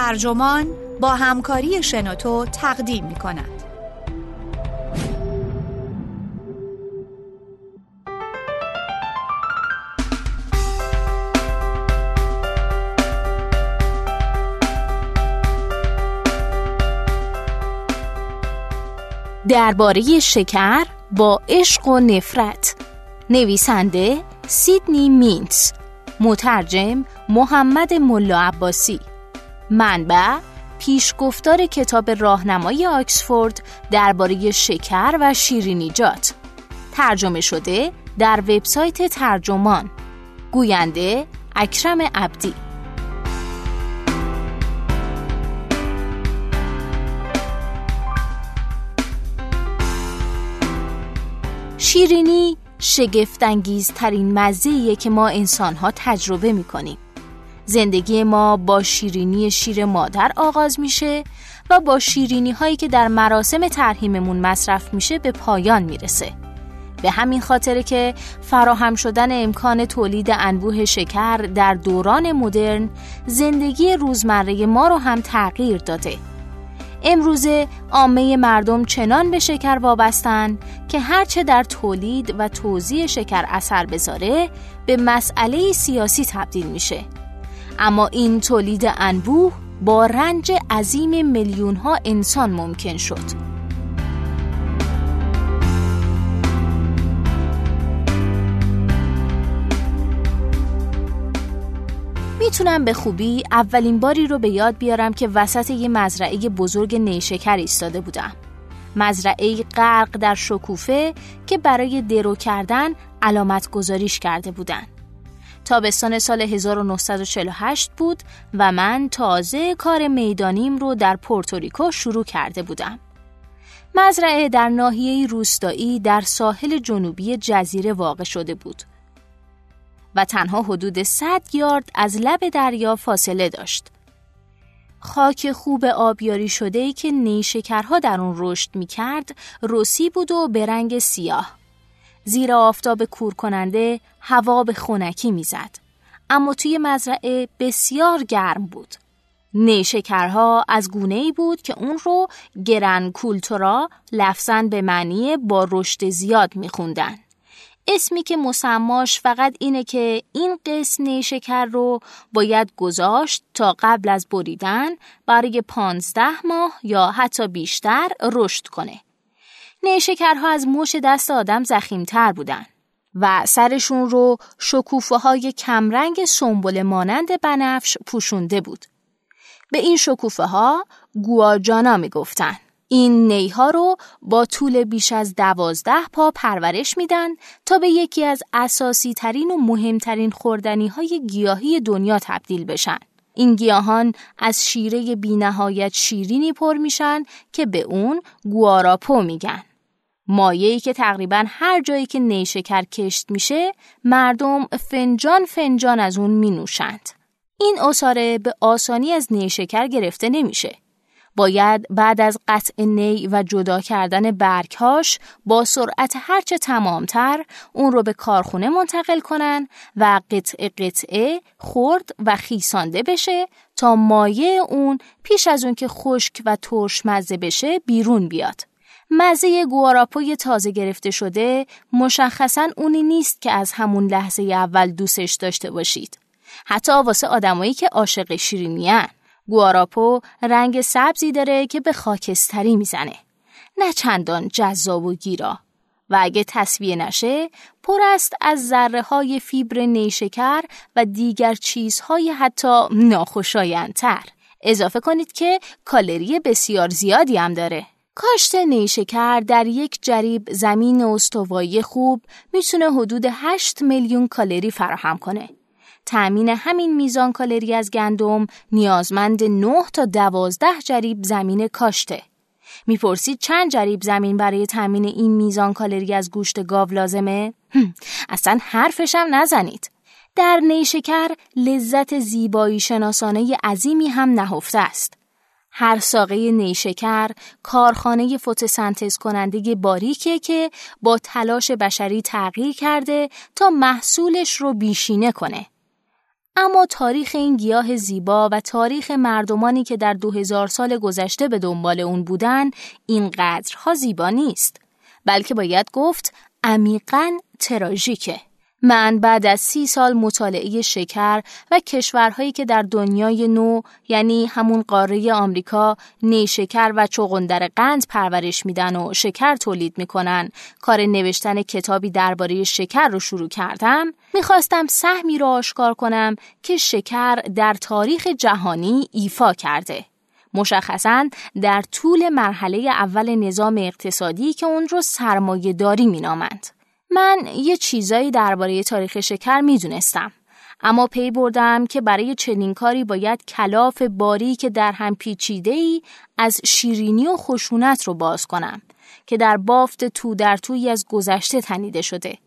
ترجمان با همکاری شنوتو تقدیم می کند. درباره شکر با عشق و نفرت. نویسنده سیدنی مینتس مترجم محمد ملا عباسی. منبع پیشگفتار کتاب راهنمای آکسفورد درباره شکر و شیرینیجات ترجمه شده در وبسایت ترجمان. گوینده اکرم عبدی. شیرینی شگفتانگیزترین مزه‌ایه که ما انسانها تجربه می‌کنیم. زندگی ما با شیرینی شیر مادر آغاز میشه و با شیرینی هایی که در مراسم ترهیممون مصرف میشه به پایان می‌رسه. به همین خاطره که فراهم شدن امکان تولید انبوه شکر در دوران مدرن زندگی روزمره ما رو هم تغییر داده. امروزه عامه مردم چنان به شکر وابستن که هرچه در تولید و توزیع شکر اثر بذاره به مسئله سیاسی تبدیل میشه اما این تولید انبوه با رنج عظیم میلیون ها انسان ممکن شد می‌تونم به خوبی اولین باری رو به یاد بیارم که وسط یه مزرعه بزرگ نیشکر ایستاده بودم. مزرعه غرق در شکوفه که برای درو کردن علامت گذاریش کرده بودن. تابستان سال 1948 بود و من تازه کار می‌دانیم رو در پورتوریکو شروع کرده بودم. مزرعه در ناحیه روستایی در ساحل جنوبی جزیره واقع شده بود. و تنها حدود 100 یارد از لب دریا فاصله داشت. خاک خوب آبیاری شده ای که نیشکرها در اون رشد می کرد روسی بود و به رنگ سیاه. زیر آفتاب کور کننده هوا به خونکی می‌زد. اما توی مزرعه بسیار گرم بود. نیشکرها از گونه ای بود که اون رو گرن کولتورا لفظن به معنی با رشد زیاد میخوندن. اسمی که مسماش فقط اینه که این قسم نیشکر رو باید گذاشت تا قبل از بریدن برای پانزده ماه یا حتی بیشتر رشد کنه. نیشکرها از مش دست آدم زخیمتر بودن و سرشون رو شکوفه های کمرنگ سنبل مانند بنفش پوشونده بود. به این شکوفه ها گواجانا می گفتن. این نیها رو با طول بیش از دوازده پا پرورش میدن تا به یکی از اساسی ترین و مهمترین خوردنی های گیاهی دنیا تبدیل بشن. این گیاهان از شیره بینهایت شیرینی پر میشن که به اون گواراپو میگن. مایهی که تقریبا هر جایی که نیشکر کشت میشه مردم فنجان فنجان از اون می نوشند. این اصاره به آسانی از نیشکر گرفته نمیشه. باید بعد از قطع نی و جدا کردن برگهاش با سرعت هرچه تمامتر اون رو به کارخونه منتقل کنن و قطعه قطعه خورد و خیسانده بشه تا مایه اون پیش از اون که خشک و ترش مزه بشه بیرون بیاد. مزه گواراپوی تازه گرفته شده مشخصا اونی نیست که از همون لحظه اول دوستش داشته باشید. حتی واسه آدمایی که عاشق شیرینیان. گواراپو رنگ سبزی داره که به خاکستری می‌زنه. نه چندان جذاب و گیرا. و اگه تصویه نشه پر است از ذره های فیبر نیشکر و دیگر چیزهای حتی ناخوشایندتر. اضافه کنید که کالری بسیار زیادی هم داره. کاشت نیشکر در یک جریب زمین استوایی خوب می‌تونه حدود 8 میلیون کالری فراهم کنه. تأمین همین میزان کالری از گندم نیازمند 9 تا 12 جریب زمین کاشته. می‌پرسید چند جریب زمین برای تأمین این میزان کالری از گوشت گاو لازمه؟ اصلا حرفشم نزنید. در نیشکر لذت زیبایی شناسانه عظیمی هم نهفته است. هر ساقه نیشکر کارخانه فتوسنتز کننده باریکه که با تلاش بشری تغییر کرده تا محصولش رو بیشینه کنه. اما تاریخ این گیاه زیبا و تاریخ مردمانی که در دو هزار سال گذشته به دنبال اون بودن اینقدرها زیبا نیست بلکه باید گفت عمیقا تراژیکه من بعد از سی سال مطالعه شکر و کشورهایی که در دنیای نو یعنی همون قاره آمریکا نیشکر و چغندر قند پرورش میدن و شکر تولید می‌کنن. کار نوشتن کتابی درباره شکر رو شروع کردم. می‌خواستم سهمی رو آشکار کنم که شکر در تاریخ جهانی ایفا کرده. مشخصا در طول مرحله اول نظام اقتصادی که اون رو سرمایه داری مینامند. من یه چیزایی درباره تاریخ شکر می‌دونستم. اما پی بردم که برای چنین کاری باید کلاف باری که در هم پیچیده ای از شیرینی و خشونت رو باز کنم که در بافت تو در توی از گذشته تنیده شده.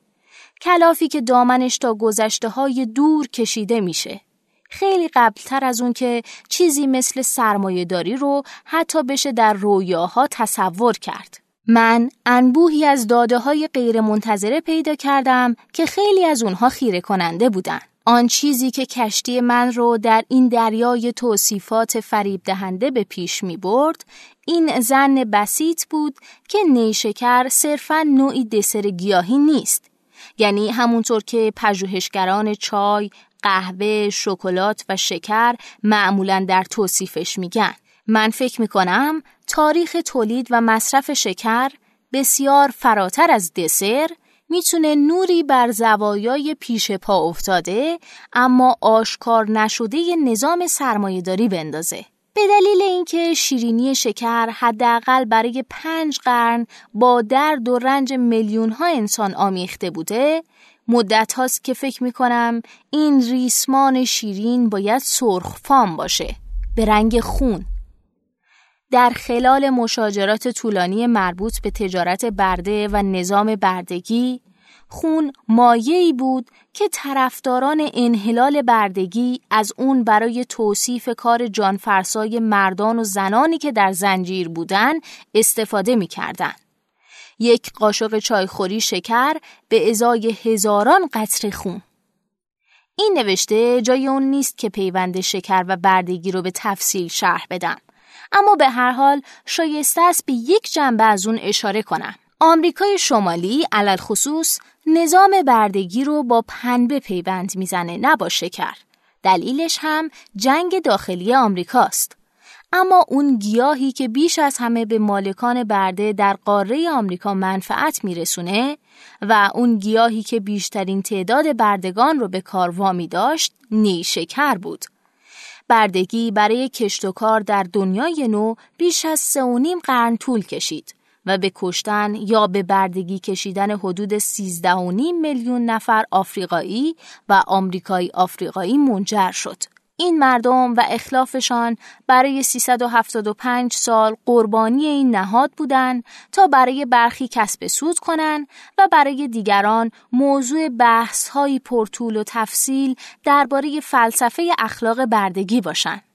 کلافی که دامنش تا گذشته های دور کشیده میشه. خیلی قبلتر از اون که چیزی مثل سرمایه داری رو حتی بشه در رویاها تصور کرد. من انبوهی از داده های غیر منتظره پیدا کردم که خیلی از اونها خیره کننده بودن. آن چیزی که کشتی من رو در این دریای توصیفات فریب دهنده به پیش می برد، این زن بسیط بود که نیشکر صرفا نوعی دسر گیاهی نیست. یعنی همونطور که پژوهشگران چای، قهوه، شکلات و شکر معمولا در توصیفش میگن. من فکر می کنم تاریخ تولید و مصرف شکر بسیار فراتر از دسر می‌تونه نوری بر زوایای پیش پا افتاده اما آشکار نشده نظام سرمایهداری بندازه. به دلیل اینکه شیرینی شکر حداقل برای پنج قرن با درد و رنج میلیون ها انسان آمیخته بوده مدت هاست که فکر می‌کنم این ریسمان شیرین باید سرخ فام باشه به رنگ خون در خلال مشاجرات طولانی مربوط به تجارت برده و نظام بردگی خون مایه‌ای بود که طرفداران انحلال بردگی از اون برای توصیف کار جانفرسای مردان و زنانی که در زنجیر بودن استفاده می‌کردند. یک قاشق چایخوری شکر به ازای هزاران قطر خون. این نوشته جای اون نیست که پیوند شکر و بردگی رو به تفصیل شرح بدم. اما به هر حال شایسته است به یک جنبه از اون اشاره کنم. آمریکای شمالی علل خصوص نظام بردگی رو با پنبه پیوند می‌زنه نه با شکر. دلیلش هم جنگ داخلی آمریکاست. اما اون گیاهی که بیش از همه به مالکان برده در قاره آمریکا منفعت میرسونه و اون گیاهی که بیشترین تعداد بردگان رو به کار وامی داشت نیشکر بود. بردگی برای کشت و کار در دنیای نو بیش از سه و نیم قرن طول کشید و به کشتن یا به بردگی کشیدن حدود 13 و نیم میلیون نفر آفریقایی و آمریکایی آفریقایی منجر شد. این مردم و اخلافشان برای 375 سال قربانی این نهاد بودند تا برای برخی کسب سود کنند و برای دیگران موضوع بحث های پرطول و تفصیل درباره فلسفه اخلاق بردگی باشند.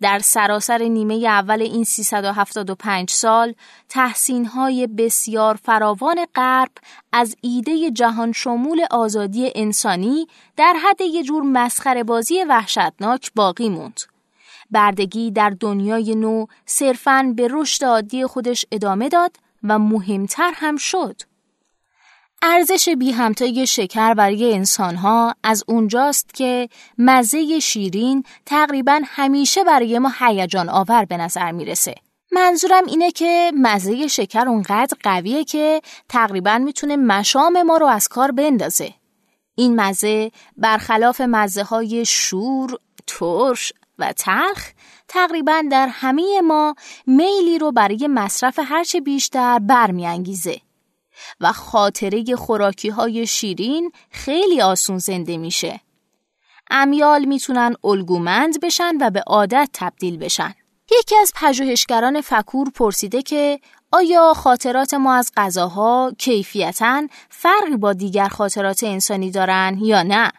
در سراسر نیمه اول این 375 سال های بسیار فراوان غرب از ایده جهان شمول آزادی انسانی در حد یه جور مسخره بازی وحشتناک باقی موند. بردگی در دنیای نو صرفاً به رشد عادی خودش ادامه داد و مهمتر هم شد. ارزش بی همتای شکر برای انسانها از اونجاست که مزه شیرین تقریبا همیشه برای ما هیجان آور به نظر می‌رسه. منظورم اینه که مزه شکر اونقدر قویه که تقریبا می‌تونه مشام ما رو از کار بندازه. این مزه برخلاف مزه های شور، ترش و تلخ تقریبا در همه ما میلی رو برای مصرف هرچه بیشتر برمیانگیزه. و خاطره خوراکی های شیرین خیلی آسون زنده میشه. امیال می‌تونن الگومند بشن و به عادت تبدیل بشن. یکی از پژوهشگران فکور پرسیده که آیا خاطرات ما از غذاها کیفیتا فرقی با دیگر خاطرات انسانی دارن یا نه؟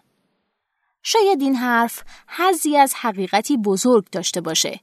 شاید این حرف حزی از حقیقتی بزرگ داشته باشه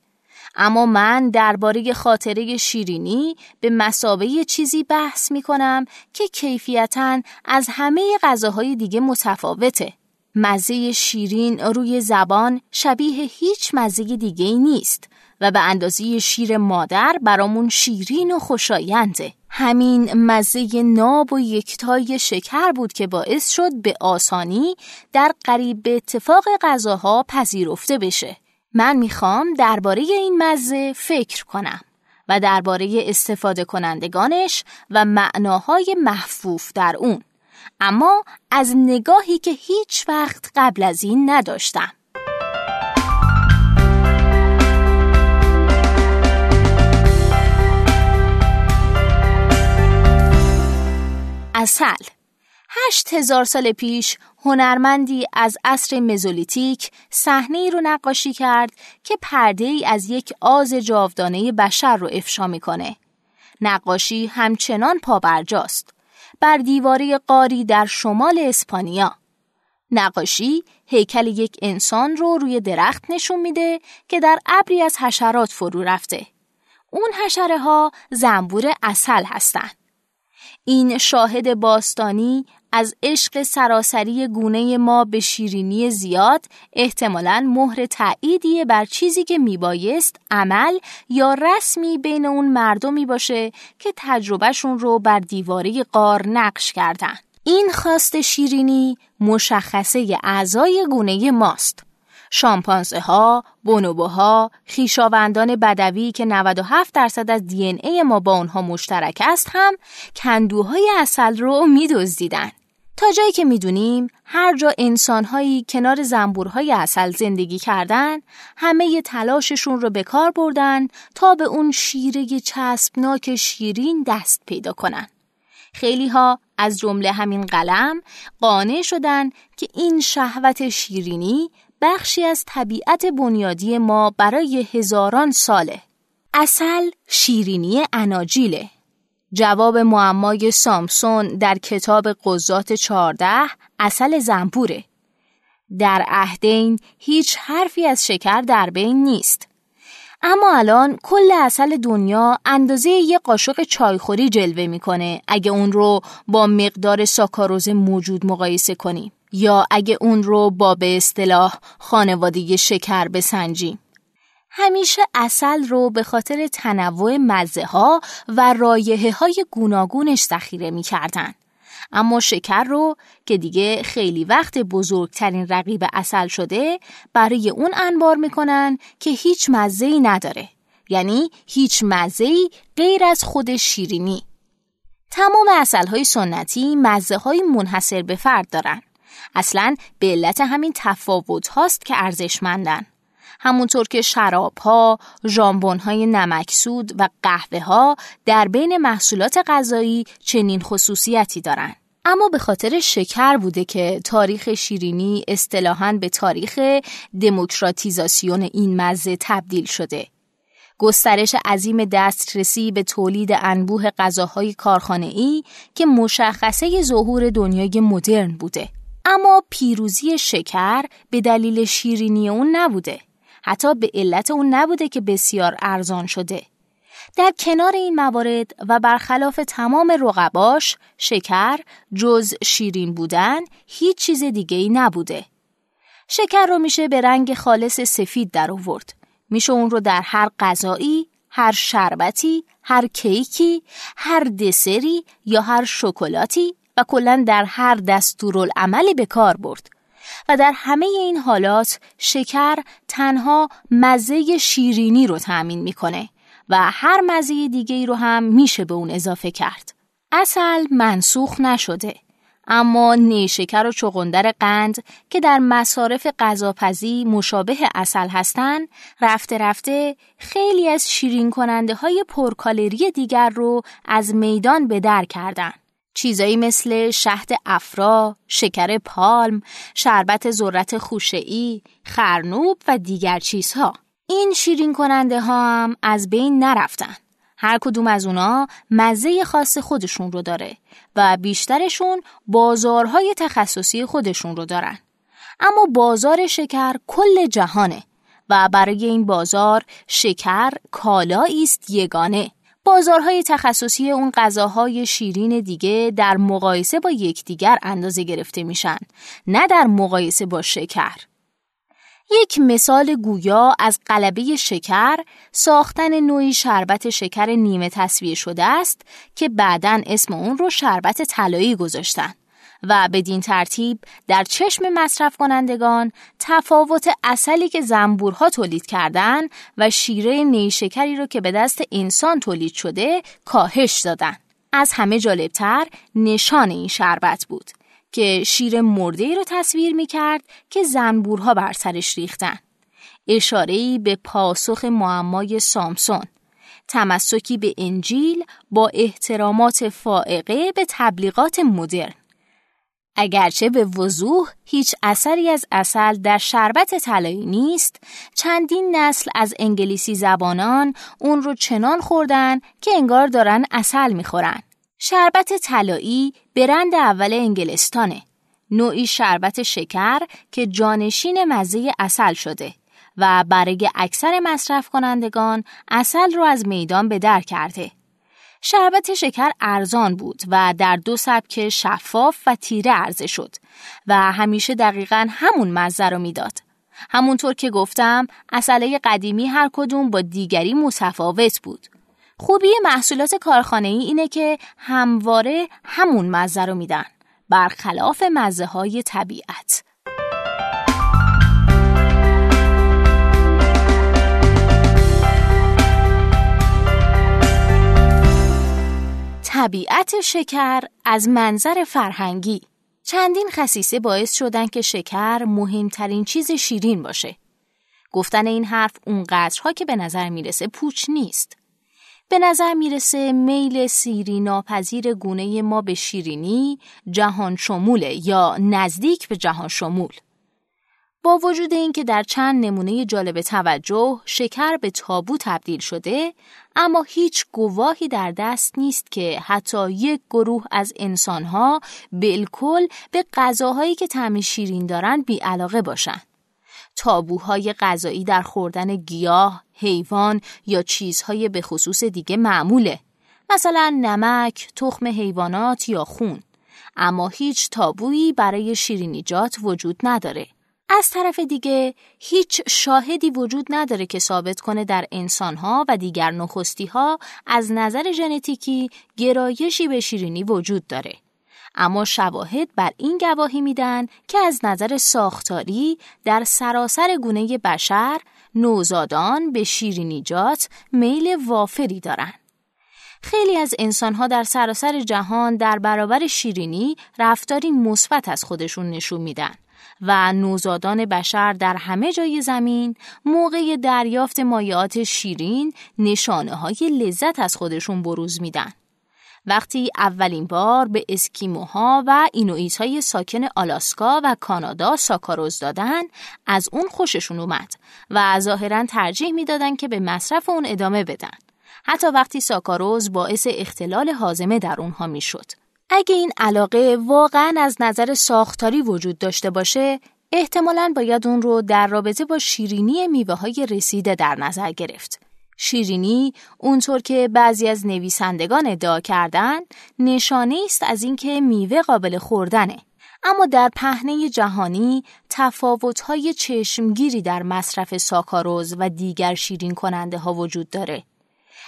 اما من درباره خاطره شیرینی به مسابه چیزی بحث می کنم که کیفیتا از همه غذاهای دیگه متفاوته. مزه شیرین روی زبان شبیه هیچ مزه دیگه نیست و به اندازه شیر مادر برامون شیرین و خوشاینده. همین مزه ناب و یکتای شکر بود که باعث شد به آسانی در قریب به اتفاق غذاها پذیرفته بشه. من می‌خوام درباره این مزه فکر کنم و درباره استفاده کنندگانش و معناهای محفوف در اون. اما از نگاهی که هیچ وقت قبل از این نداشتم. اصل هشت هزار سال پیش هنرمندی از عصر مزولیتیک صحنه رو نقاشی کرد که پرده ای از یک آز جاودانه بشر رو افشا می‌کنه. نقاشی همچنان پابرجاست. بر دیواره قاری در شمال اسپانیا. نقاشی هیکل یک انسان رو روی درخت نشون میده که در ابری از حشرات فرو رفته. اون حشره ها زنبور اصل هستند. این شاهد باستانی از عشق سراسری گونه ما به شیرینی زیاد احتمالا مهر تأییدیه بر چیزی که میبایست عمل یا رسمی بین اون مردمی باشه که تجربهشون رو بر دیواره قار نقش کردن. این خواست شیرینی مشخصه اعضای گونه ماست. شامپانزه ها، بونوبوها، خیشاوندان بدوی که 97 درصد از دی ای ما با اونها مشترک است هم کندوهای اصل رو میدزدیدن. تا جایی که می‌دونیم هر جا انسانهایی کنار زنبورهای اصل زندگی کردن همه تلاششون رو به کار بردن تا به اون شیره چسبناک شیرین دست پیدا کنن. خیلی ها از جمله همین قلم قانع شدن که این شهوت شیرینی بخشی از طبیعت بنیادی ما برای هزاران ساله. اصل شیرینی اناجیله. جواب معمای سامسون در کتاب قضات چارده اصل زنبوره. در عهدین هیچ حرفی از شکر در بین نیست. اما الان کل اصل دنیا اندازه یه قاشق چایخوری جلوه می‌کنه اگه اون رو با مقدار ساکاروز موجود مقایسه کنیم. یا اگه اون رو با به اصطلاح خانوادگی شکر بسنجیم. همیشه اصل رو به خاطر تنوع مزه ها و رایه های گوناگونش ذخیره می کردن. اما شکر رو که دیگه خیلی وقت بزرگترین رقیب اصل شده برای اون انبار می‌کنن که هیچ مزه ای نداره. یعنی هیچ مزه ای غیر از خود شیرینی. تمام اصل های سنتی مزه های منحصر به فرد دارن. اصلا به علت همین تفاوت هاست که ارزشمندن. همونطور که شراب ها، جامبون های نمکسود و قهوه ها در بین محصولات غذایی چنین خصوصیتی دارند. اما به خاطر شکر بوده که تاریخ شیرینی اصطلاحاً به تاریخ دموکراتیزاسیون این مزه تبدیل شده. گسترش عظیم دسترسی به تولید انبوه غذاهای ای که مشخصه ظهور دنیای مدرن بوده. اما پیروزی شکر به دلیل شیرینی اون نبوده. حتی به علت اون نبوده که بسیار ارزان شده. در کنار این موارد و برخلاف تمام رقباش شکر جز شیرین بودن هیچ چیز دیگه ای نبوده. شکر رو میشه به رنگ خالص سفید در آورد. میشه اون رو در هر غذایی، هر شربتی، هر کیکی، هر دسری یا هر شکلاتی و کلا در هر دستورالعملی به کار برد و در همه این حالات شکر تنها مزه شیرینی رو تأمین می‌کنه و هر مزه دیگه ای رو هم میشه به اون اضافه کرد. اصل منسوخ نشده اما نیشکر و چغندر قند که در مصارف غذاپزی مشابه اصل هستند رفته رفته خیلی از شیرین کننده های پرکالری دیگر رو از میدان به در کردن. چیزایی مثل شهد افرا، شکر پالم، شربت ذرت خوشه‌ای، خرنوب و دیگر چیزها. این شیرین کننده ها هم از بین نرفتن. هر کدوم از اونا مزه خاص خودشون رو داره و بیشترشون بازارهای تخصصی خودشون رو دارن. اما بازار شکر کل جهانه و برای این بازار شکر کالایی است یگانه بازارهای تخصصی اون غذاهای شیرین دیگه در مقایسه با یکدیگر اندازه گرفته میشن نه در مقایسه با شکر. یک مثال گویا از قلبه شکر ساختن نوعی شربت شکر نیمه تصویه شده است که بعدا اسم اون رو شربت طلایی گذاشتن. و بدین ترتیب در چشم مصرف کنندگان تفاوت اصلی که زنبورها تولید کردن و شیره نیشکری رو که به دست انسان تولید شده کاهش دادن. از همه جالبتر نشان این شربت بود که شیر مرده رو تصویر می کرد که زنبورها بر سرش ریختن. اشارهی به پاسخ معمای سامسون تمسکی به انجیل با احترامات فائقه به تبلیغات مدرن اگرچه به وضوح هیچ اثری از اصل در شربت طلایی نیست، چندین نسل از انگلیسی زبانان اون رو چنان خوردن که انگار دارن اصل می‌خورن. شربت طلایی برند اول انگلستانه. نوعی شربت شکر که جانشین مزه اصل شده و برای اکثر مصرف کنندگان اصل رو از میدان به در کرده. شربت شکر ارزان بود و در دو سبک شفاف و تیره عرضه شد و همیشه دقیقا همون مزه رو می‌داد. همونطور که گفتم اصله قدیمی هر کدوم با دیگری متفاوت بود. خوبی محصولات کارخانه ای اینه که همواره همون مزه رو میدن برخلاف مزه های طبیعت. طبیعت شکر از منظر فرهنگی چندین خصیصه باعث شدن که شکر مهمترین چیز شیرین باشه. گفتن این حرف اونقدرها که به نظر می‌رسه پوچ نیست. به نظر می‌رسه میل سیری ناپذیر گونه ما به شیرینی جهان شموله یا نزدیک به جهان شمول. با وجود اینکه در چند نمونه جالب توجه شکر به تابو تبدیل شده اما هیچ گواهی در دست نیست که حتی یک گروه از انسانها بالکل به غذاهایی که طعم شیرین دارن بیعلاقه باشند. تابوهای غذایی در خوردن گیاه، حیوان یا چیزهای به خصوص دیگه معموله. مثلا نمک، تخم حیوانات یا خون. اما هیچ تابویی برای شیرینیجات وجود نداره. از طرف دیگه هیچ شاهدی وجود نداره که ثابت کنه در انسانها و دیگر نخستی ها از نظر ژنتیکی گرایشی به شیرینی وجود داره. اما شواهد بر این گواهی میدن که از نظر ساختاری در سراسر گونه بشر نوزادان به شیرینیجات میل وافری دارند. خیلی از انسانها در سراسر جهان در برابر شیرینی رفتاری مثبت از خودشون نشون میدن. و نوزادان بشر در همه جای زمین موقع دریافت مایعات شیرین نشانه های لذت از خودشون بروز میدن. وقتی اولین بار به اسکیموها و اینویت های ساکن آلاسکا و کانادا ساکاروز دادن از اون خوششون اومد و ظاهرا ترجیح می‌دادن که به مصرف اون ادامه بدن. حتی وقتی ساکاروز باعث اختلال حازمه در اونها می‌شد. اگه این علاقه واقعا از نظر ساختاری وجود داشته باشه احتمالا باید اون رو در رابطه با شیرینی میوه های رسیده در نظر گرفت. شیرینی اونطور که بعضی از نویسندگان ادعا کردن نشانه است از اینکه میوه قابل خوردنه. اما در پهنه جهانی تفاوت‌های چشمگیری در مصرف ساکاروز و دیگر شیرین کننده ها وجود داره.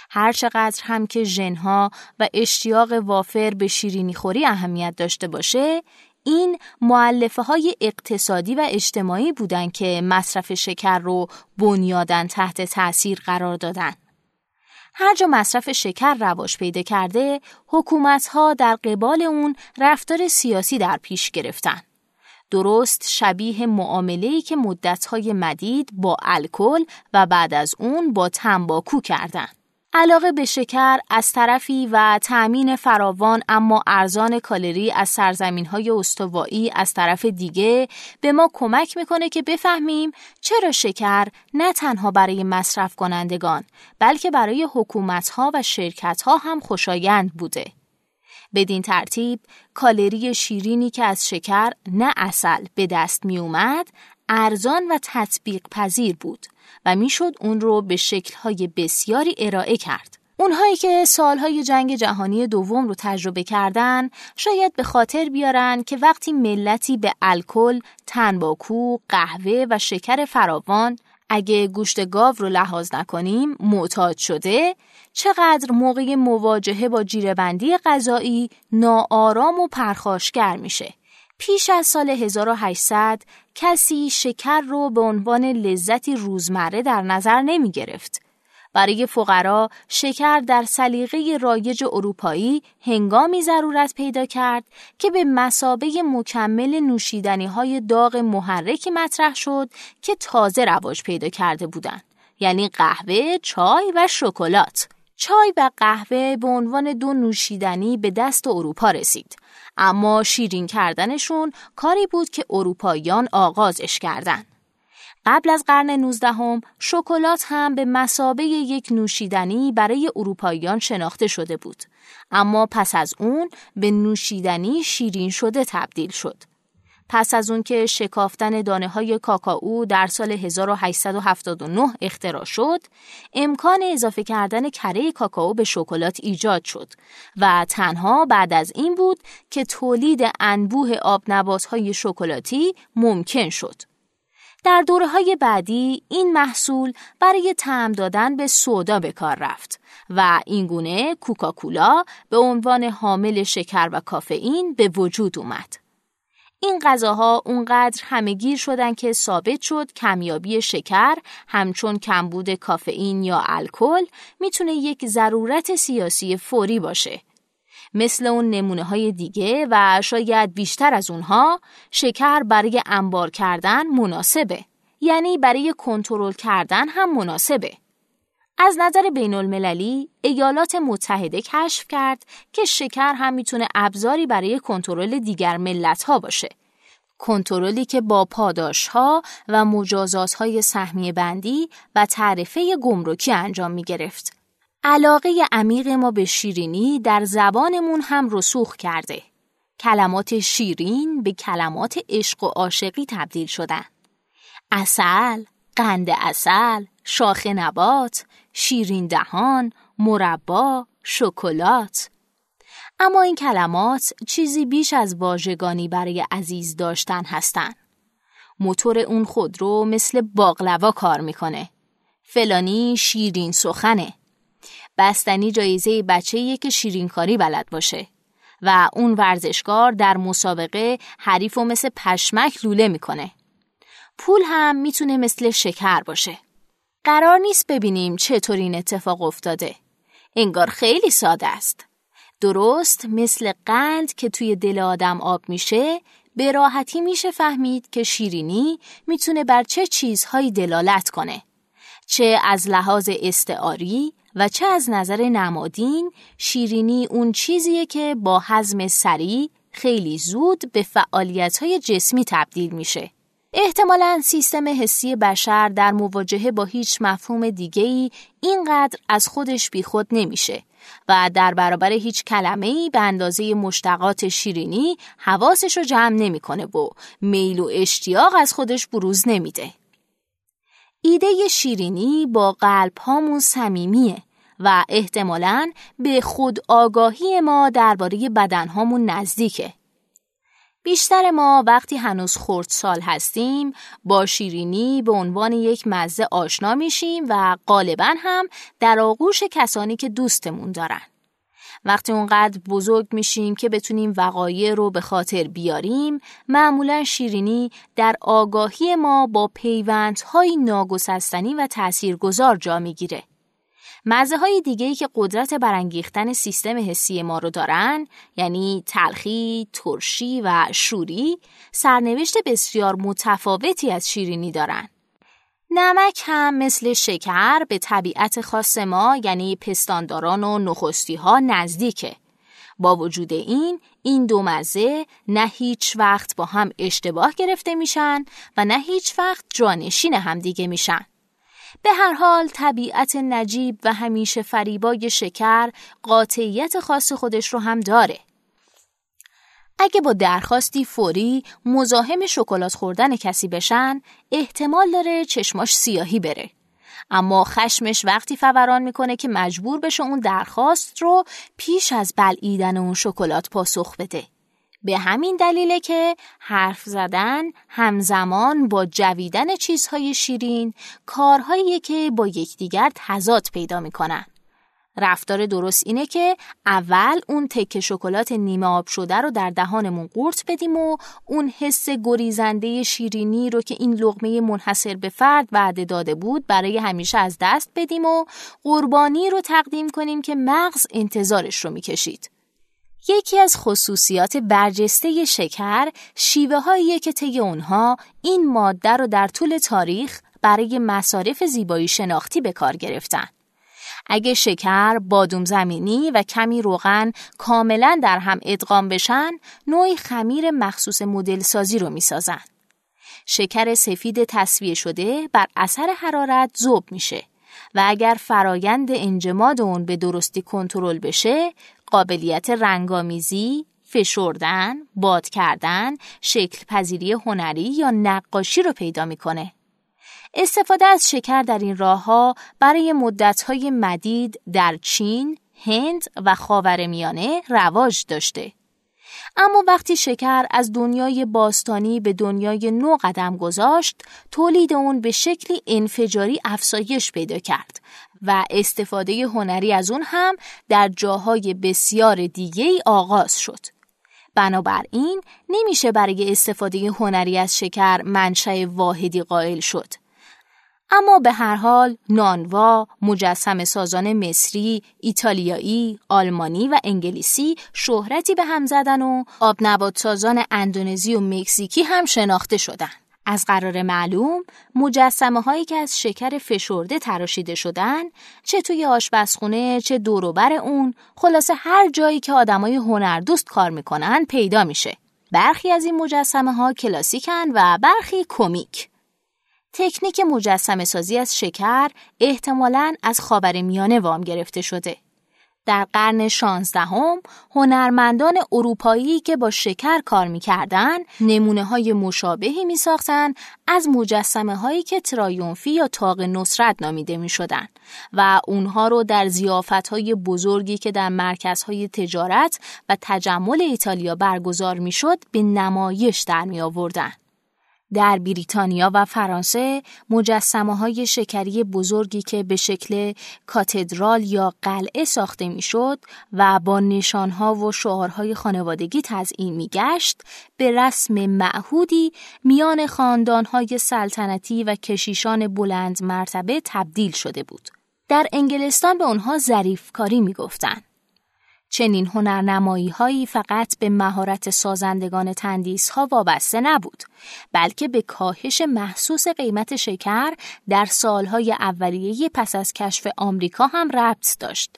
هر چقدر هم که ژنها و اشتیاق وافر به شیرینی خوری اهمیت داشته باشه این معلفه های اقتصادی و اجتماعی بودن که مصرف شکر رو بنیادن تحت تأثیر قرار دادن. هر جا مصرف شکر رواج پیدا کرده، حکومت ها در قبال اون رفتار سیاسی در پیش گرفتن. درست شبیه معامله‌ای که مدتهای مدید با الکل و بعد از اون با تنباکو کردند. علاقه به شکر از طرفی و تأمین فراوان اما ارزان کالری از سرزمین های استوایی از طرف دیگه به ما کمک می‌کنه که بفهمیم چرا شکر نه تنها برای مصرف کنندگان بلکه برای حکومت ها و شرکت ها هم خوشایند بوده. بدین ترتیب کالری شیرینی که از شکر نه اصل به دست می اومد ارزان و تطبیق پذیر بود و می‌شد اون رو به شکلهای بسیاری ارائه کرد. اونهایی که سالهای جنگ جهانی دوم رو تجربه کردن شاید به خاطر بیارن که وقتی ملتی به الکل، تنباکو، قهوه و شکر فراوان اگه گوشت گاو رو لحاظ نکنیم معتاد شده چقدر موقع مواجهه با جیرهبندی غذایی ناآرام و پرخاشگر میشه. پیش از سال 1800 کسی شکر رو به عنوان لذتی روزمره در نظر نمی گرفت. برای فقرا شکر در سلیقه رایج اروپایی هنگامی ضرورت پیدا کرد که به مسابه مکمل نوشیدنی های داغ محرکی مطرح شد که تازه رواج پیدا کرده بودند یعنی قهوه، چای و شکلات. چای و قهوه به عنوان دو نوشیدنی به دست اروپا رسید اما شیرین کردنشون کاری بود که اروپاییان آغازش کردند. قبل از قرن 19 هم شکلات هم به مسابه یک نوشیدنی برای اروپاییان شناخته شده بود اما پس از اون به نوشیدنی شیرین شده تبدیل شد پس از اون که شکافتن دانه های کاکائو در سال 1879 اختراع شد، امکان اضافه کردن کره کاکائو به شکلات ایجاد شد و تنها بعد از این بود که تولید انبوه آب های شکلاتی ممکن شد. در دوره های بعدی این محصول برای تعم دادن به سودا به کار رفت و اینگونه کوکاکولا به عنوان حامل شکر و کافئین به وجود اومد. این غذاها اونقدر همهگیر شدن که ثابت شد کمیابی شکر همچون کمبود کافئین یا الکل می‌تونه یک ضرورت سیاسی فوری باشه. مثل اون نمونه های دیگه و شاید بیشتر از اونها شکر برای انبار کردن مناسبه. یعنی برای کنترل کردن هم مناسبه. از نظر بین المللی ایالات متحده کشف کرد که شکر هم می‌تونه ابزاری برای کنترل دیگر ملت ها باشه کنترلی که با پاداش ها و مجازات های سهمیه بندی و تعرفه گمرکی انجام می گرفت. علاقه عمیق ما به شیرینی در زبانمون هم رسوخ کرده. کلمات شیرین به کلمات عشق و عاشقی تبدیل شدن. اصل، قند اصل، شاخ نبات، شیرین دهان، مربا، شکلات. اما این کلمات چیزی بیش از واژگانی برای عزیز داشتن هستند. موتور اون خودرو مثل باقلوا کار می‌کنه. فلانی شیرین سخنه. بستنی جایزه بچه که شیرین کاری بلد باشه و اون ورزشکار در مسابقه حریف و مثل پشمک لوله می‌کنه. پول هم می‌تونه مثل شکر باشه. قرار نیست ببینیم چطور این اتفاق افتاده. انگار خیلی ساده است. درست مثل قند که توی دل آدم آب میشه به راحتی میشه فهمید که شیرینی می‌تونه بر چه چیزهایی دلالت کنه. چه از لحاظ استعاری و چه از نظر نمادین شیرینی اون چیزیه که با حزم سریع خیلی زود به فعالیت های جسمی تبدیل میشه. احتمالا سیستم حسی بشر در مواجهه با هیچ مفهوم دیگه‌ای اینقدر از خودش بیخود نمیشه و در برابر هیچ کلمه ای به اندازه مشتقات شیرینی حواسش رو جمع نمی‌کنه و میل و اشتیاق از خودش بروز نمیده. ایده شیرینی با قلب هامون صمیمیه و احتمالاً به خود آگاهی ما درباره بدن هامون نزدیکه. بیشتر ما وقتی هنوز سال هستیم با شیرینی به عنوان یک مزه آشنا میشیم و غالبا هم در آغوش کسانی که دوستمون دارن. وقتی اونقدر بزرگ میشیم که بتونیم وقایع رو به خاطر بیاریم معمولا شیرینی در آگاهی ما با پیوندهای ناگسستنی و تاثیرگذار جا می‌گیره. مزه های دیگه ای که قدرت برانگیختن سیستم حسی ما رو دارن یعنی تلخی، ترشی و شوری سرنوشت بسیار متفاوتی از شیرینی دارن. نمک هم مثل شکر به طبیعت خاص ما یعنی پستانداران و نخستی ها نزدیکه. با وجود این این دو مزه نه هیچ وقت با هم اشتباه گرفته میشن و نه هیچ وقت جانشین هم دیگه میشن. به هر حال طبیعت نجیب و همیشه فریبای شکر قاطعیت خاص خودش رو هم داره. اگه با درخواستی فوری مزاحم شکلات خوردن کسی بشن احتمال داره چشماش سیاهی بره اما خشمش وقتی فوران می‌کنه که مجبور بشه اون درخواست رو پیش از بلعیدن اون شکلات پاسخ بده. به همین دلیله که حرف زدن همزمان با جویدن چیزهای شیرین کارهایی که با یکدیگر تضاد پیدا می‌کنن. رفتار درست اینه که اول اون تکه شکلات نیمه آب شده رو در دهانمون قورت بدیم و اون حس گریزنده شیرینی رو که این لغمه منحصر به فرد وعده داده بود برای همیشه از دست بدیم و قربانی رو تقدیم کنیم که مغز انتظارش رو می‌کشید. یکی از خصوصیات برجسته شکر شیوه هاییه که طی اونها این ماده رو در طول تاریخ برای مصارف زیبایی شناختی به کار گرفتن. اگه شکر، بادوم زمینی و کمی روغن کاملا در هم ادغام بشن، نوعی خمیر مخصوص مدل سازی رو می‌سازن. شکر سفید تصویه شده بر اثر حرارت ذوب میشه و اگر فرایند انجماد اون به درستی کنترل بشه، قابلیت رنگامیزی، فشردن، باد کردن، شکل پذیری هنری یا نقاشی رو پیدا می‌کنه. استفاده از شکر در این راه ها برای های مدید در چین، هند و خاورمیانه رواج داشته. اما وقتی شکر از دنیای باستانی به دنیای نو قدم گذاشت، تولید اون به شکلی انفجاری افزایش پیدا کرد و استفاده هنری از اون هم در جاهای بسیار دیگه ای آغاز شد. بنابراین نمیشه برای استفاده هنری از شکر منشأ واحدی قائل شد. اما به هر حال نانوا، مجسم سازان مصری، ایتالیایی، آلمانی و انگلیسی شهرتی به هم زدن و آبنبات سازان اندونزی و مکزیکی هم شناخته شدن. از قرار معلوم مجسمه هایی که از شکر فشرده تراشیده شدن چه توی آشپزخونه چه دوروبر اون خلاصه هر جایی که آدمای هنردوست کار می‌کنن پیدا میشه. برخی از این مجسمه ها کلاسیکن و برخی کمیک. تکنیک مجسم سازی از شکر احتمالاً از خاور میانه وام گرفته شده. در قرن شانزدهم هنرمندان اروپایی که با شکر کار می‌کردن نمونه های مشابهی می ساختن از مجسمه هایی که ترایونفی یا تاق نصرت نامیده می شدن و اونها رو در زیافت های بزرگی که در مرکزهای تجارت و تجمل ایتالیا برگزار می شد به نمایش در می آوردن. در بریتانیا و فرانسه مجسمه های شکری بزرگی که به شکل کاتدرال یا قلعه ساخته می‌شد و با نشانها و شعارهای خانوادگی تزئین میگشت به رسم معهودی میان خاندانهای سلطنتی و کشیشان بلند مرتبه تبدیل شده بود. در انگلستان به آنها ظریفکاری می‌گفتند. چنین هنرنمایی هایی فقط به مهارت سازندگان تندیس ها وابسته نبود بلکه به کاهش محسوس قیمت شکر در سالهای اولیه پس از کشف آمریکا هم ربط داشت.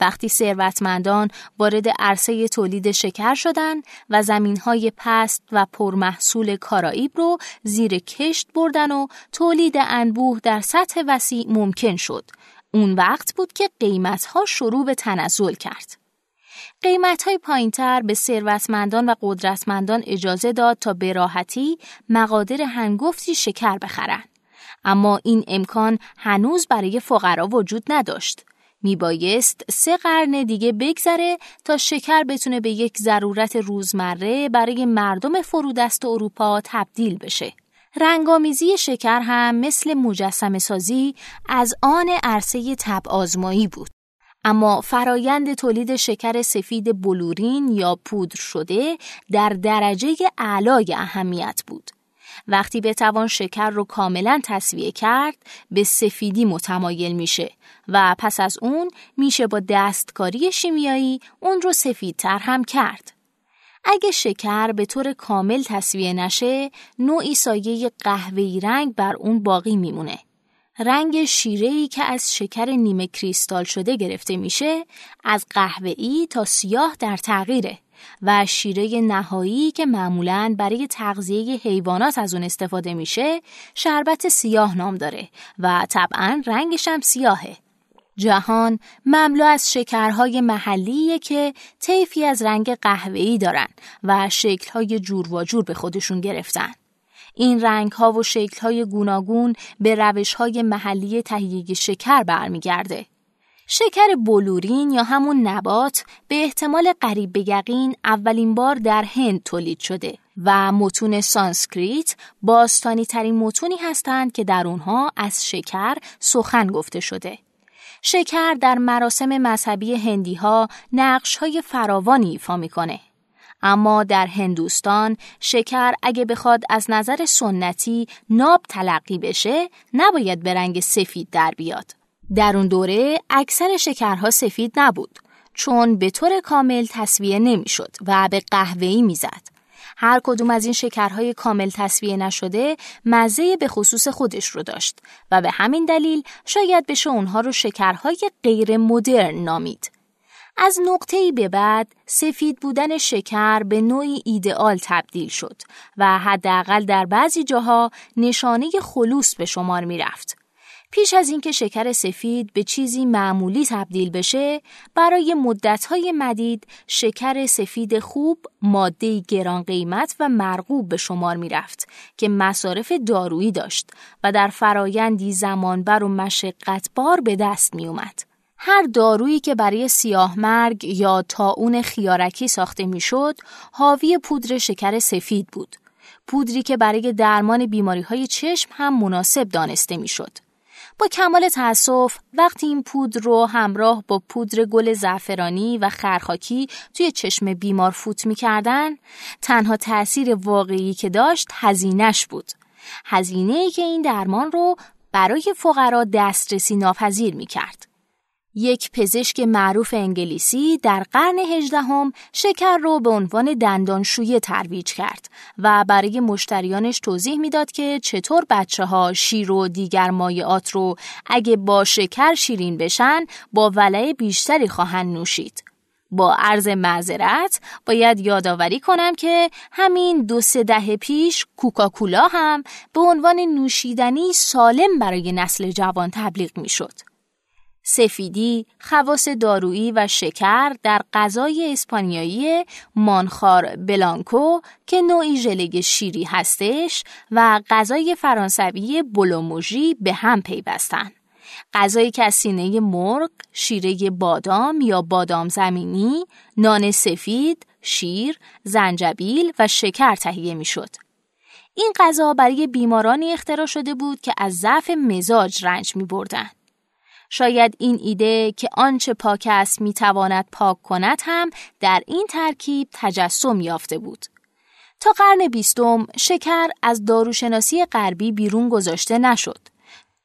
وقتی ثروتمندان وارد عرصه تولید شکر شدند و زمینهای پست و پرمحصول کارائیب رو زیر کشت بردن و تولید انبوه در سطح وسیع ممکن شد اون وقت بود که قیمتها شروع به تنزل کرد. قیمت های پایینتر به ثروتمندان و قدرتمندان اجازه داد تا به راحتی مقادر هنگفتی شکر بخرند. اما این امکان هنوز برای فقرا وجود نداشت. میبایست سه قرن دیگه بگذره تا شکر بتونه به یک ضرورت روزمره برای مردم فرودست اروپا تبدیل بشه. رنگامیزی شکر هم مثل مجسم سازی از آن عرصه تب آزمایی بود. اما فرایند تولید شکر سفید بلورین یا پودر شده در درجه اعلای اهمیت بود. وقتی بتوان شکر رو کاملا تصویه کرد به سفیدی متمایل میشه و پس از اون میشه با دستکاری شیمیایی اون رو سفیدتر هم کرد. اگه شکر به طور کامل تصویه نشه نوعی سایه قهوه‌ای رنگ بر اون باقی میمونه رنگ شیره‌ای که از شکر نیمه کریستال شده گرفته میشه از قهوه‌ای تا سیاه در تغییره و شیره نهایی که معمولاً برای تغذیه حیوانات از اون استفاده میشه شربت سیاه نام داره و طبعا رنگش هم سیاهه. جهان مملو از شکرهای محلیه که طیفی از رنگ قهوه‌ای دارن و شکلهای جور و جور به خودشون گرفتن. این رنگ ها و شکل های گوناگون به روش های محلی تهیه شکر برمیگرده. شکر بلورین یا همون نبات به احتمال قریب به یقین اولین بار در هند تولید شده و متون سانسکریت باستانی ترین متونی هستند که در اونها از شکر سخن گفته شده. شکر در مراسم مذهبی هندی ها نقش های فراوانی ایفا می‌کنه. اما در هندوستان شکر اگه بخواد از نظر سنتی ناب تلقی بشه نباید به رنگ سفید در بیاد. در اون دوره اکثر شکرها سفید نبود چون به طور کامل تصویه نمی‌شد و به قهوه‌ای می‌زد. هر کدوم از این شکرهای کامل تصویه نشده مزه به خصوص خودش رو داشت و به همین دلیل شاید بشه اونها رو شکرهای غیر مدرن نامید. از نقطه ای به بعد سفید بودن شکر به نوعی ایدئال تبدیل شد و حداقل در بعضی جاها نشانه خلوص به شمار می رفت. پیش از اینکه شکر سفید به چیزی معمولی تبدیل بشه، برای مدتهای مدید شکر سفید خوب ماده گران قیمت و مرغوب به شمار می رفت که مصارف دارویی داشت و در فرایندی زمانبر و مشقتبار به دست می اومد. هر دارویی که برای سیاه مرگ یا تاون خیارکی ساخته می‌شد، حاوی پودر شکر سفید بود. پودری که برای درمان بیماری های چشم هم مناسب دانسته می‌شد. با کمال تأسف وقتی این پودر رو همراه با پودر گل زعفرانی و خرخاکی توی چشم بیمار فوت می‌کردن تنها تأثیر واقعی که داشت هزینش بود هزینه که این درمان رو برای فقرا دسترسی ناپذیر می‌کرد یک پزشک معروف انگلیسی در قرن هجدهم شکر رو به عنوان دندانشویه ترویج کرد و برای مشتریانش توضیح می‌داد که چطور بچه ها شیر و دیگر مایعات رو اگه با شکر شیرین بشن با ولع بیشتری خواهند نوشید. با عرض معذرت باید یادآوری کنم که همین دو سه دهه پیش کوکاکولا هم به عنوان نوشیدنی سالم برای نسل جوان تبلیغ می‌شد. سفیدی، خواص دارویی و شکر در غذای اسپانیایی مانخار بلانکو که نوعی ژله شیری هستش و غذای فرانسوی بلوموژی به هم پیوستن. غذایی که از سینه مرغ، شیره بادام یا بادام زمینی، نان سفید، شیر، زنجبیل و شکر تهیه می‌شد. این غذا برای بیمارانی اختراع شده بود که از ضعف مزاج رنج می بردن. شاید این ایده که آنچه پاک است می‌تواند پاک کند هم در این ترکیب تجسم یافته بود. تا قرن بیستم شکر از داروشناسی غربی بیرون گذاشته نشد.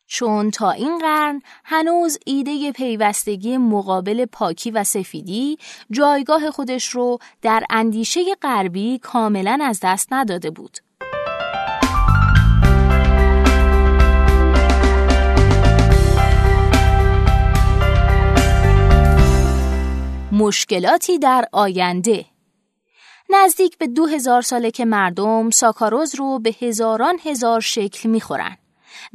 چون تا این قرن هنوز ایده پیوستگی مقابل پاکی و سفیدی جایگاه خودش رو در اندیشه غربی کاملا از دست نداده بود. مشکلاتی در آینده نزدیک به دو هزار ساله که مردم ساکاروز رو به هزاران هزار شکل می‌خورن.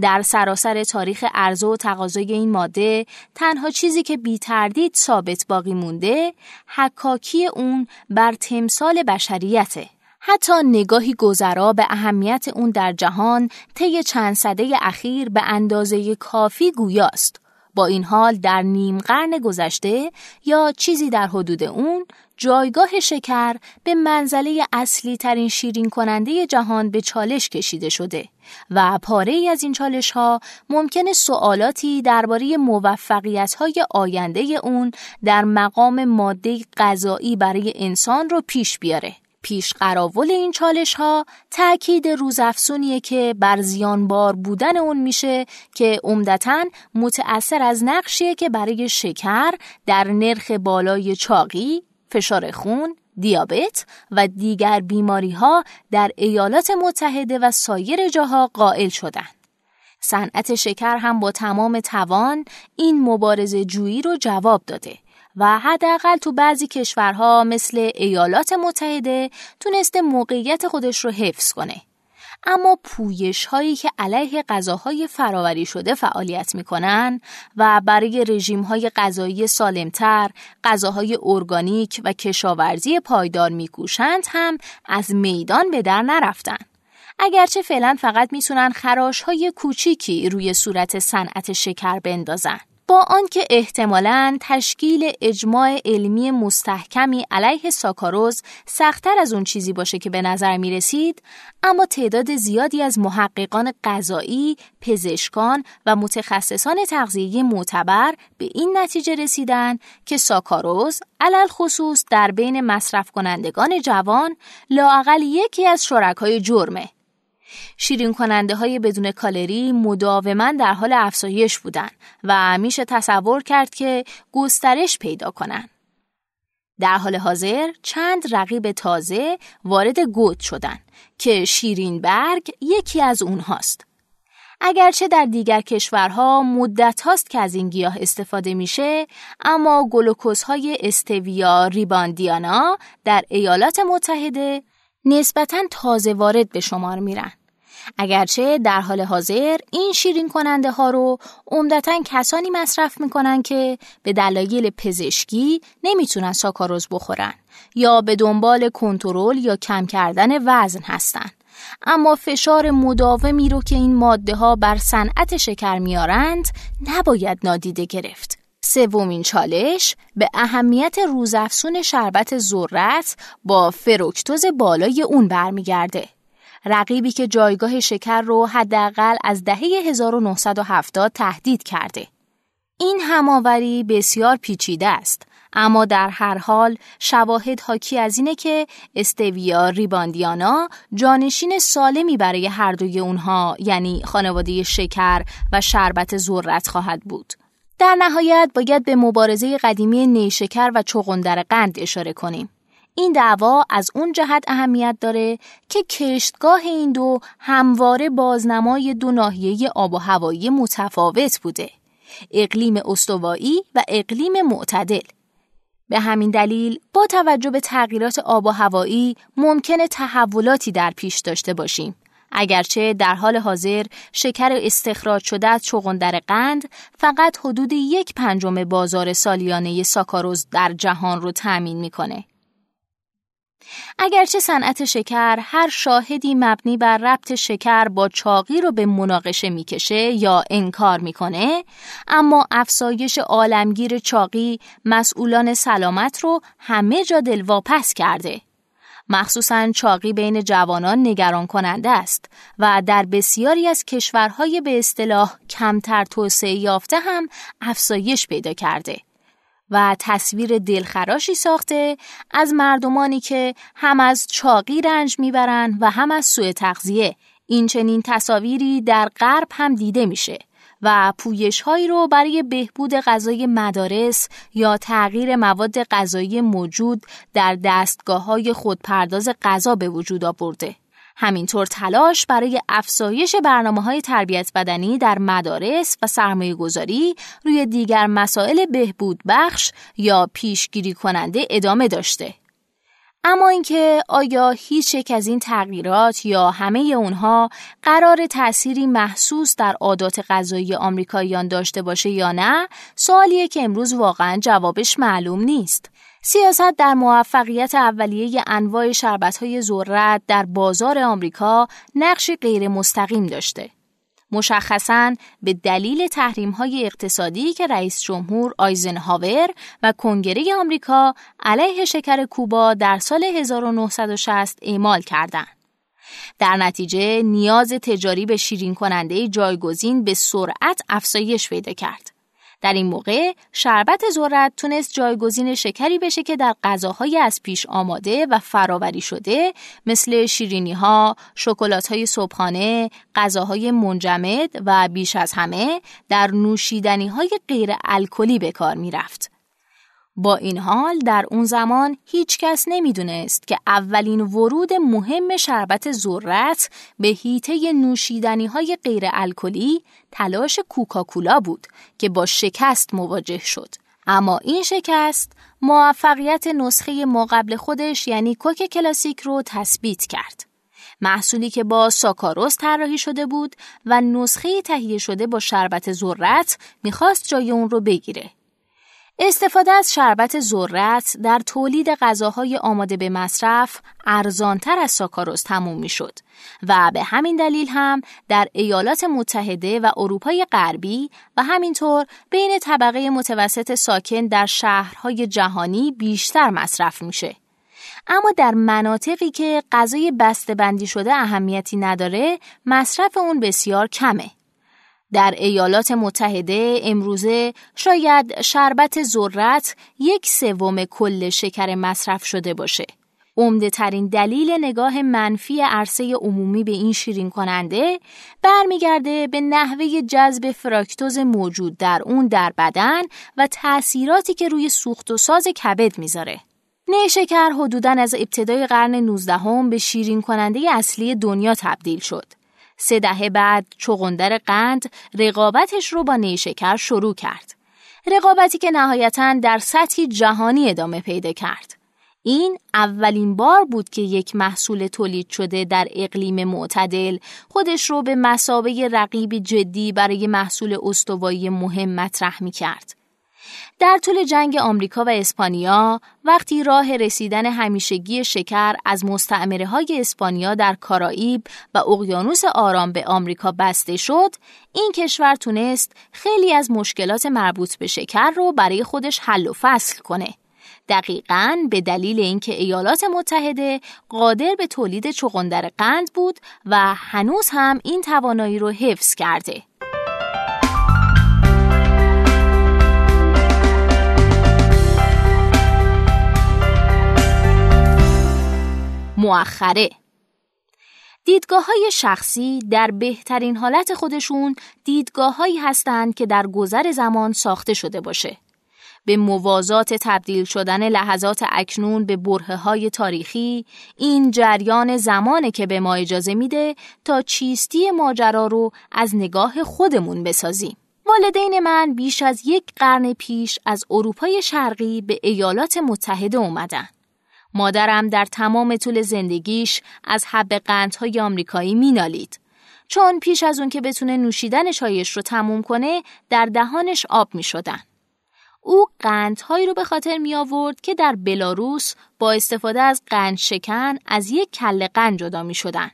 در سراسر تاریخ عرضه و تقاضای این ماده تنها چیزی که بی تردید ثابت باقی مونده حکاکی اون بر تمثال بشریته. حتی نگاهی گذرا به اهمیت اون در جهان طی چند سده اخیر به اندازه کافی گویاست. با این حال در نیم قرن گذشته یا چیزی در حدود اون جایگاه شکر به منزله اصلی ترین شیرین کننده جهان به چالش کشیده شده و پاره ای از این چالش ها ممکن سوالاتی درباره موفقیت های آینده اون در مقام ماده غذایی برای انسان رو پیش بیاره. پیش قراول این چالش ها تأکید روزافزونیه که بر زیانبار بودن اون میشه که عمدتا متأثر از نقشیه که برای شکر در نرخ بالای چاقی، فشار خون، دیابت و دیگر بیماری ها در ایالات متحده و سایر جاها قائل شدن. صنعت شکر هم با تمام توان این مبارزه جویی رو جواب داده و حداقل تو بعضی کشورها مثل ایالات متحده تونسته موقعیت خودش رو حفظ کنه. اما پویش هایی که علیه غذاهای فراوری شده فعالیت می‌کنن و برای رژیم های غذایی سالمتر، غذاهای ارگانیک و کشاورزی پایدار میکوشند هم از میدان به در نرفتن. اگرچه فعلا فقط می‌تونن خراش های کوچیکی روی صورت صنعت شکر بندازن. با آنکه احتمالاً تشکیل اجماع علمی مستحکمی علیه ساکاروز سختتر از اون چیزی باشه که به نظر می رسید، اما تعداد زیادی از محققان غذایی، پزشکان و متخصصان تغذیه معتبر به این نتیجه رسیدن که ساکاروز علل خصوص در بین مصرف کنندگان جوان لاقل یکی از شرکای جرمه. شیرین کننده های بدون کالری مداوما در حال افزایش بودند و میشه تصور کرد که گسترش پیدا کنند. در حال حاضر چند رقیب تازه وارد گود شدند که شیرین برگ یکی از اونهاست. اگرچه در دیگر کشورها مدت هاست که از این گیاه استفاده میشه اما گلوکوز های استویا ریباندیانا در ایالات متحده نسبتا تازه وارد به شمار میرن. اگرچه در حال حاضر این شیرین کننده ها رو عمدتا کسانی مصرف می‌کنن که به دلایل پزشکی نمی‌تونن ساکاروز بخورن یا به دنبال کنترل یا کم کردن وزن هستن. اما فشار مداومی رو که این ماده ها بر صنعت شکر میارند نباید نادیده گرفت. سومین چالش به اهمیت روزافزون شربت ذرت با فروکتوز بالای اون برمیگرده. رقیبی که جایگاه شکر رو حداقل از دهه 1970 تهدید کرده. این هماوری بسیار پیچیده است اما در هر حال شواهد حاکی از اینه که استویا ریباندیانا جانشین سالمی برای هر دوی اونها یعنی خانواده شکر و شربت ذرت خواهد بود. در نهایت باید به مبارزه قدیمی نیشکر و چغندر قند اشاره کنیم. این دعوا از اون جهت اهمیت داره که کشتگاه این دو همواره بازنمای دو ناحیه آب و هوایی متفاوت بوده. اقلیم استوایی و اقلیم معتدل. به همین دلیل با توجه به تغییرات آب و هوایی ممکنه تحولاتی در پیش داشته باشیم. اگرچه در حال حاضر شکر استخراج شده از چغندر قند فقط حدود یک پنجم بازار سالیانه ساکاروز در جهان رو تأمین می‌کنه. اگرچه صنعت شکر هر شاهدی مبنی بر ربط شکر با چاقی رو به مناقشه می‌کشه یا انکار می‌کنه اما افسایش عالمگیر چاقی مسئولان سلامت رو همه جا دلواپس کرده. مخصوصا چاقی بین جوانان نگران کننده است و در بسیاری از کشورهای به اصطلاح کمتر توسعه یافته هم افزایش پیدا کرده. و تصویر دلخراشی ساخته از مردمانی که هم از چاقی رنج می‌برند و هم از سوء تغذیه این چنین تصاویری در غرب هم دیده میشه و پویش هایی رو برای بهبود غذای مدارس یا تغییر مواد غذایی موجود در دستگاه های خودپرداز غذا به وجود آورده. همینطور تلاش برای افزایش برنامه های تربیت بدنی در مدارس و سرمایه گذاری روی دیگر مسائل بهبود بخش یا پیشگیری کننده ادامه داشته. اما اینکه آیا هیچ یک از این تغییرات یا همه اونها قرار تأثیری محسوس در عادات غذایی آمریکاییان داشته باشه یا نه سوالیه که امروز واقعا جوابش معلوم نیست سیاست در موفقیت اولیه انواع شربت‌های ذرت در بازار آمریکا نقش غیر مستقیم داشته. مشخصاً به دلیل تحریم های اقتصادی که رئیس جمهور آیزنهاور و کنگره آمریکا علیه شکر کوبا در سال 1960 اعمال کردند. در نتیجه نیاز تجاری به شیرین کننده جایگزین به سرعت افزایش پیدا کرد. در این موقع شربت ذرت تونست جایگزین شکری بشه که در غذاهای از پیش آماده و فراوری شده مثل شیرینی ها، شکلات های صبحانه، غذاهای منجمد و بیش از همه در نوشیدنی های غیر الکلی به کار می رفت. با این حال در اون زمان هیچ کس نمی‌دونست که اولین ورود مهم شربت ذرت به هیته نوشیدنی های غیر الکلی تلاش کوکاکولا بود که با شکست مواجه شد. اما این شکست موفقیت نسخه ما قبل خودش یعنی کوک کلاسیک رو تثبیت کرد. محصولی که با ساکاروس طراحی شده بود و نسخه تهیه شده با شربت ذرت می‌خواست جای اون رو بگیره استفاده از شربت ذرت در تولید غذاهای آماده به مصرف ارزانتر از ساکاروز تموم می شد و به همین دلیل هم در ایالات متحده و اروپای غربی و همینطور بین طبقه متوسط ساکن در شهرهای جهانی بیشتر مصرف میشه. اما در مناطقی که غذای بسته بندی شده اهمیتی نداره مصرف اون بسیار کمه. در ایالات متحده امروزه شاید شربت ذرت یک سوم کل شکر مصرف شده باشه. عمده ترین دلیل نگاه منفی عرصه عمومی به این شیرین کننده برمیگرده به نحوه جذب فراکتوز موجود در اون در بدن و تأثیراتی که روی سوخت و ساز کبد می‌ذاره. نیشکر حدوداً از ابتدای قرن 19 هم به شیرین کننده اصلی دنیا تبدیل شد. سه دهه بعد چغندر قند رقابتش رو با نیشکر شروع کرد. رقابتی که نهایتا در سطحی جهانی ادامه پیدا کرد. این اولین بار بود که یک محصول تولید شده در اقلیم معتدل خودش رو به مسابه رقیب جدی برای محصول استوایی مهم مطرح می کرد. در طول جنگ آمریکا و اسپانیا وقتی راه رسیدن همیشگی شکر از مستعمره های اسپانیا در کارائیب و اقیانوس آرام به آمریکا بسته شد این کشور تونست خیلی از مشکلات مربوط به شکر رو برای خودش حل و فصل کنه. دقیقا به دلیل اینکه ایالات متحده قادر به تولید چغندر قند بود و هنوز هم این توانایی رو حفظ کرده. مؤخره دیدگاه های شخصی در بهترین حالت خودشون دیدگاه هایی هستند که در گذر زمان ساخته شده باشه. به موازات تبدیل شدن لحظات اکنون به بره های تاریخی این جریان زمانه که به ما اجازه میده تا چیستی ماجرا رو از نگاه خودمون بسازیم. والدین من بیش از یک قرن پیش از اروپای شرقی به ایالات متحده اومدن. مادرم در تمام طول زندگیش از حب قندهای آمریکایی مینالید. چون پیش از اون که بتونه نوشیدن چایش رو تموم کنه در دهانش آب می شدن. او قندهایی رو به خاطر می آورد که در بلاروس با استفاده از قند شکن از یک کله قند جدا می شدن.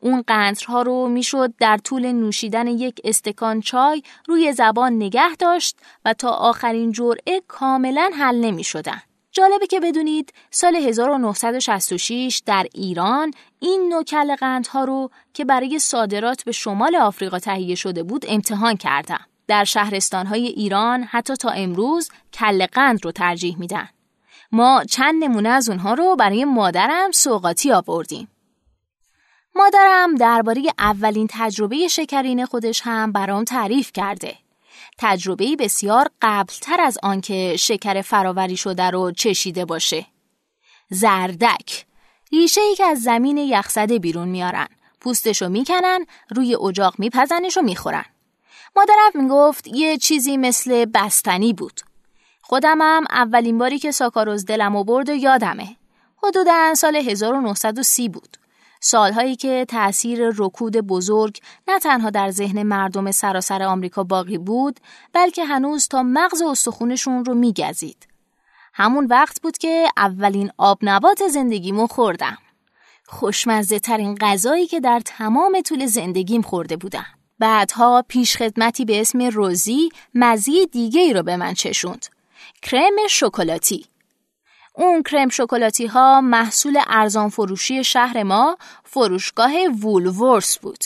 اون قندها رو می‌شد در طول نوشیدن یک استکان چای روی زبان نگه داشت و تا آخرین جرعه کاملا حل نمی شدن. جالبه که بدونید سال 1966 در ایران این نوع کل قندها رو که برای صادرات به شمال آفریقا تهیه شده بود امتحان کردم. در شهرستانهای ایران حتی تا امروز کل قند رو ترجیح میدن. ما چند نمونه از اونها رو برای مادرم سوقاتی آوردیم. مادرم درباره اولین تجربه شکرین خودش هم برام تعریف کرده. تجربه بسیار قبلتر از آنکه شکر فراوری شده رو چشیده باشه. زردک ریشه ای که از زمین یخزده بیرون میارن. پوستشو می‌کنن، روی اجاق میپزنش و می‌خورن. مادرم می‌گفت یه چیزی مثل بستنی بود. خودمم اولین باری که ساکاروز دلم برد و یادمه. حدودا سال 1930 بود. سالهایی که تأثیر رکود بزرگ نه تنها در ذهن مردم سراسر آمریکا باقی بود بلکه هنوز تا مغز استخونشون رو میگزید. همون وقت بود که اولین آب نبات زندگیمو خوردم. خوشمزه ترین غذایی که در تمام طول زندگیم خورده بودم. بعدها پیش خدمتی به اسم روزی مزی دیگه ای رو به من چشوند. کرم شکلاتی. اون کرم شکلاتی ها محصول ارزان فروشی شهر ما فروشگاه وولورس بود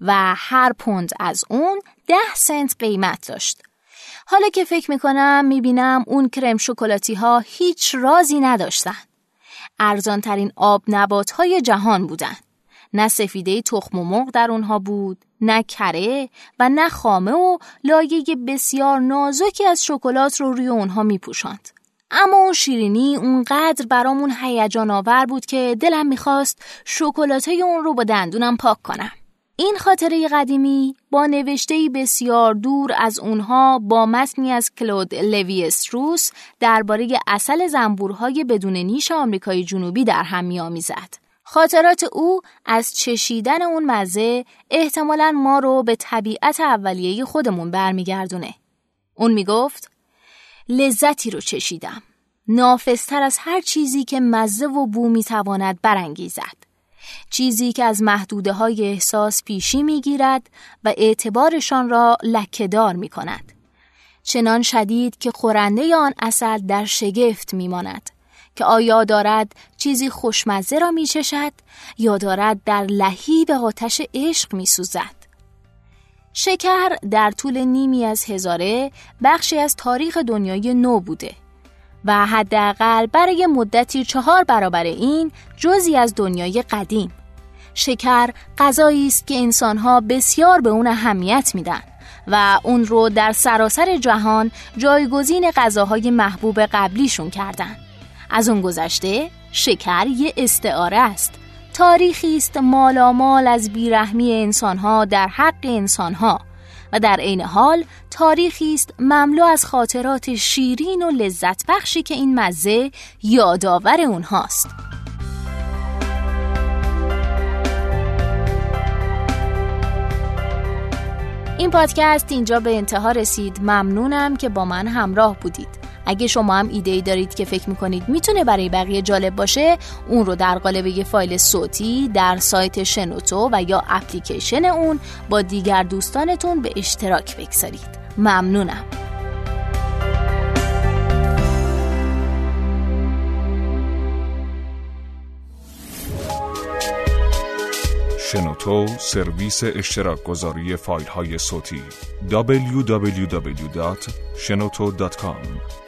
و هر پوند از اون ده سنت قیمت داشت. حالا که فکر می‌کنم می‌بینم اون کرم شکلاتی ها هیچ رازی نداشتن. ارزان ترین آب نبات های جهان بودن. نه سفیده تخم و مرغ در اونها بود، نه کره و نه خامه و لایه بسیار نازکی از شکلات رو روی اونها میپوشاند. اما اون شیرینی اونقدر برامون هیجان آور بود که دلم می‌خواست شکلاته اون رو با دندونم پاک کنم. این خاطره قدیمی با نوشته بسیار دور از اونها با متنی از کلود لوی استروس درباره اصل زنبورهای بدون نیش آمریکای جنوبی در هم میآمیزد. خاطرات او از چشیدن اون مزه احتمالا ما رو به طبیعت اولیه خودمون برمیگردونه. اون می‌گفت لذتی رو چشیدم نافستر از هر چیزی که مزه و بو می‌تواند برانگیزد چیزی که از محدوده های احساس پیشی می‌گیرد و اعتبارشان را لکهدار می کند. چنان شدید که خورنده آن اصل در شگفت میماند که آیا دارد چیزی خوشمزه را می چشد یا دارد در لحی به آتش عشق می سوزد. شکر در طول نیمی از هزاره بخشی از تاریخ دنیای نو بوده و حداقل برای مدتی چهار برابر این جزی از دنیای قدیم. شکر غذایی است که انسانها بسیار به اون اهمیت میدن و اون رو در سراسر جهان جایگزین غذاهای محبوب قبلیشون کردن. از اون گذشته شکر یه استعاره است. تاریخی است مالامال از بیرحمی انسانها در حق انسانها و در عین حال تاریخی است مملو از خاطرات شیرین و لذت بخشی که این مزه یادآور اونهاست. این پادکست اینجا به انتها رسید ممنونم که با من همراه بودید اگه شما هم ایده ای دارید که فکر می‌کنید می‌تونه برای بقیه جالب باشه اون رو در قالب یه فایل صوتی در سایت شنوتو و یا اپلیکیشن اون با دیگر دوستانتون به اشتراک بگذارید. ممنونم. شنوتو سرویس اشتراک گذاری فایل های صوتی www.shenoto.com